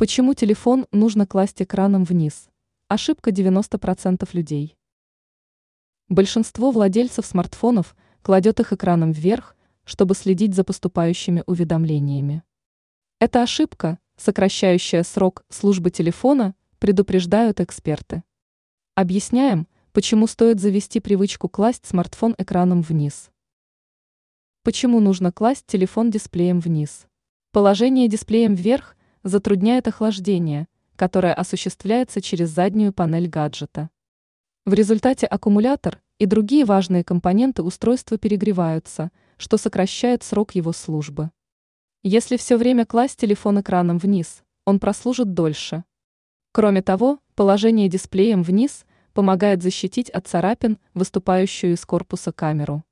Почему телефон нужно класть экраном вниз? Ошибка 90% людей. Большинство владельцев смартфонов кладет их экраном вверх, чтобы следить за поступающими уведомлениями. Это ошибка, сокращающая срок службы телефона, предупреждают эксперты. Объясняем, почему стоит завести привычку класть смартфон экраном вниз. Почему нужно класть телефон дисплеем вниз? Положение дисплеем вверх затрудняет охлаждение, которое осуществляется через заднюю панель гаджета. В результате аккумулятор и другие важные компоненты устройства перегреваются, что сокращает срок его службы. Если все время класть телефон экраном вниз, он прослужит дольше. Кроме того, положение дисплеем вниз помогает защитить от царапин выступающую из корпуса камеру.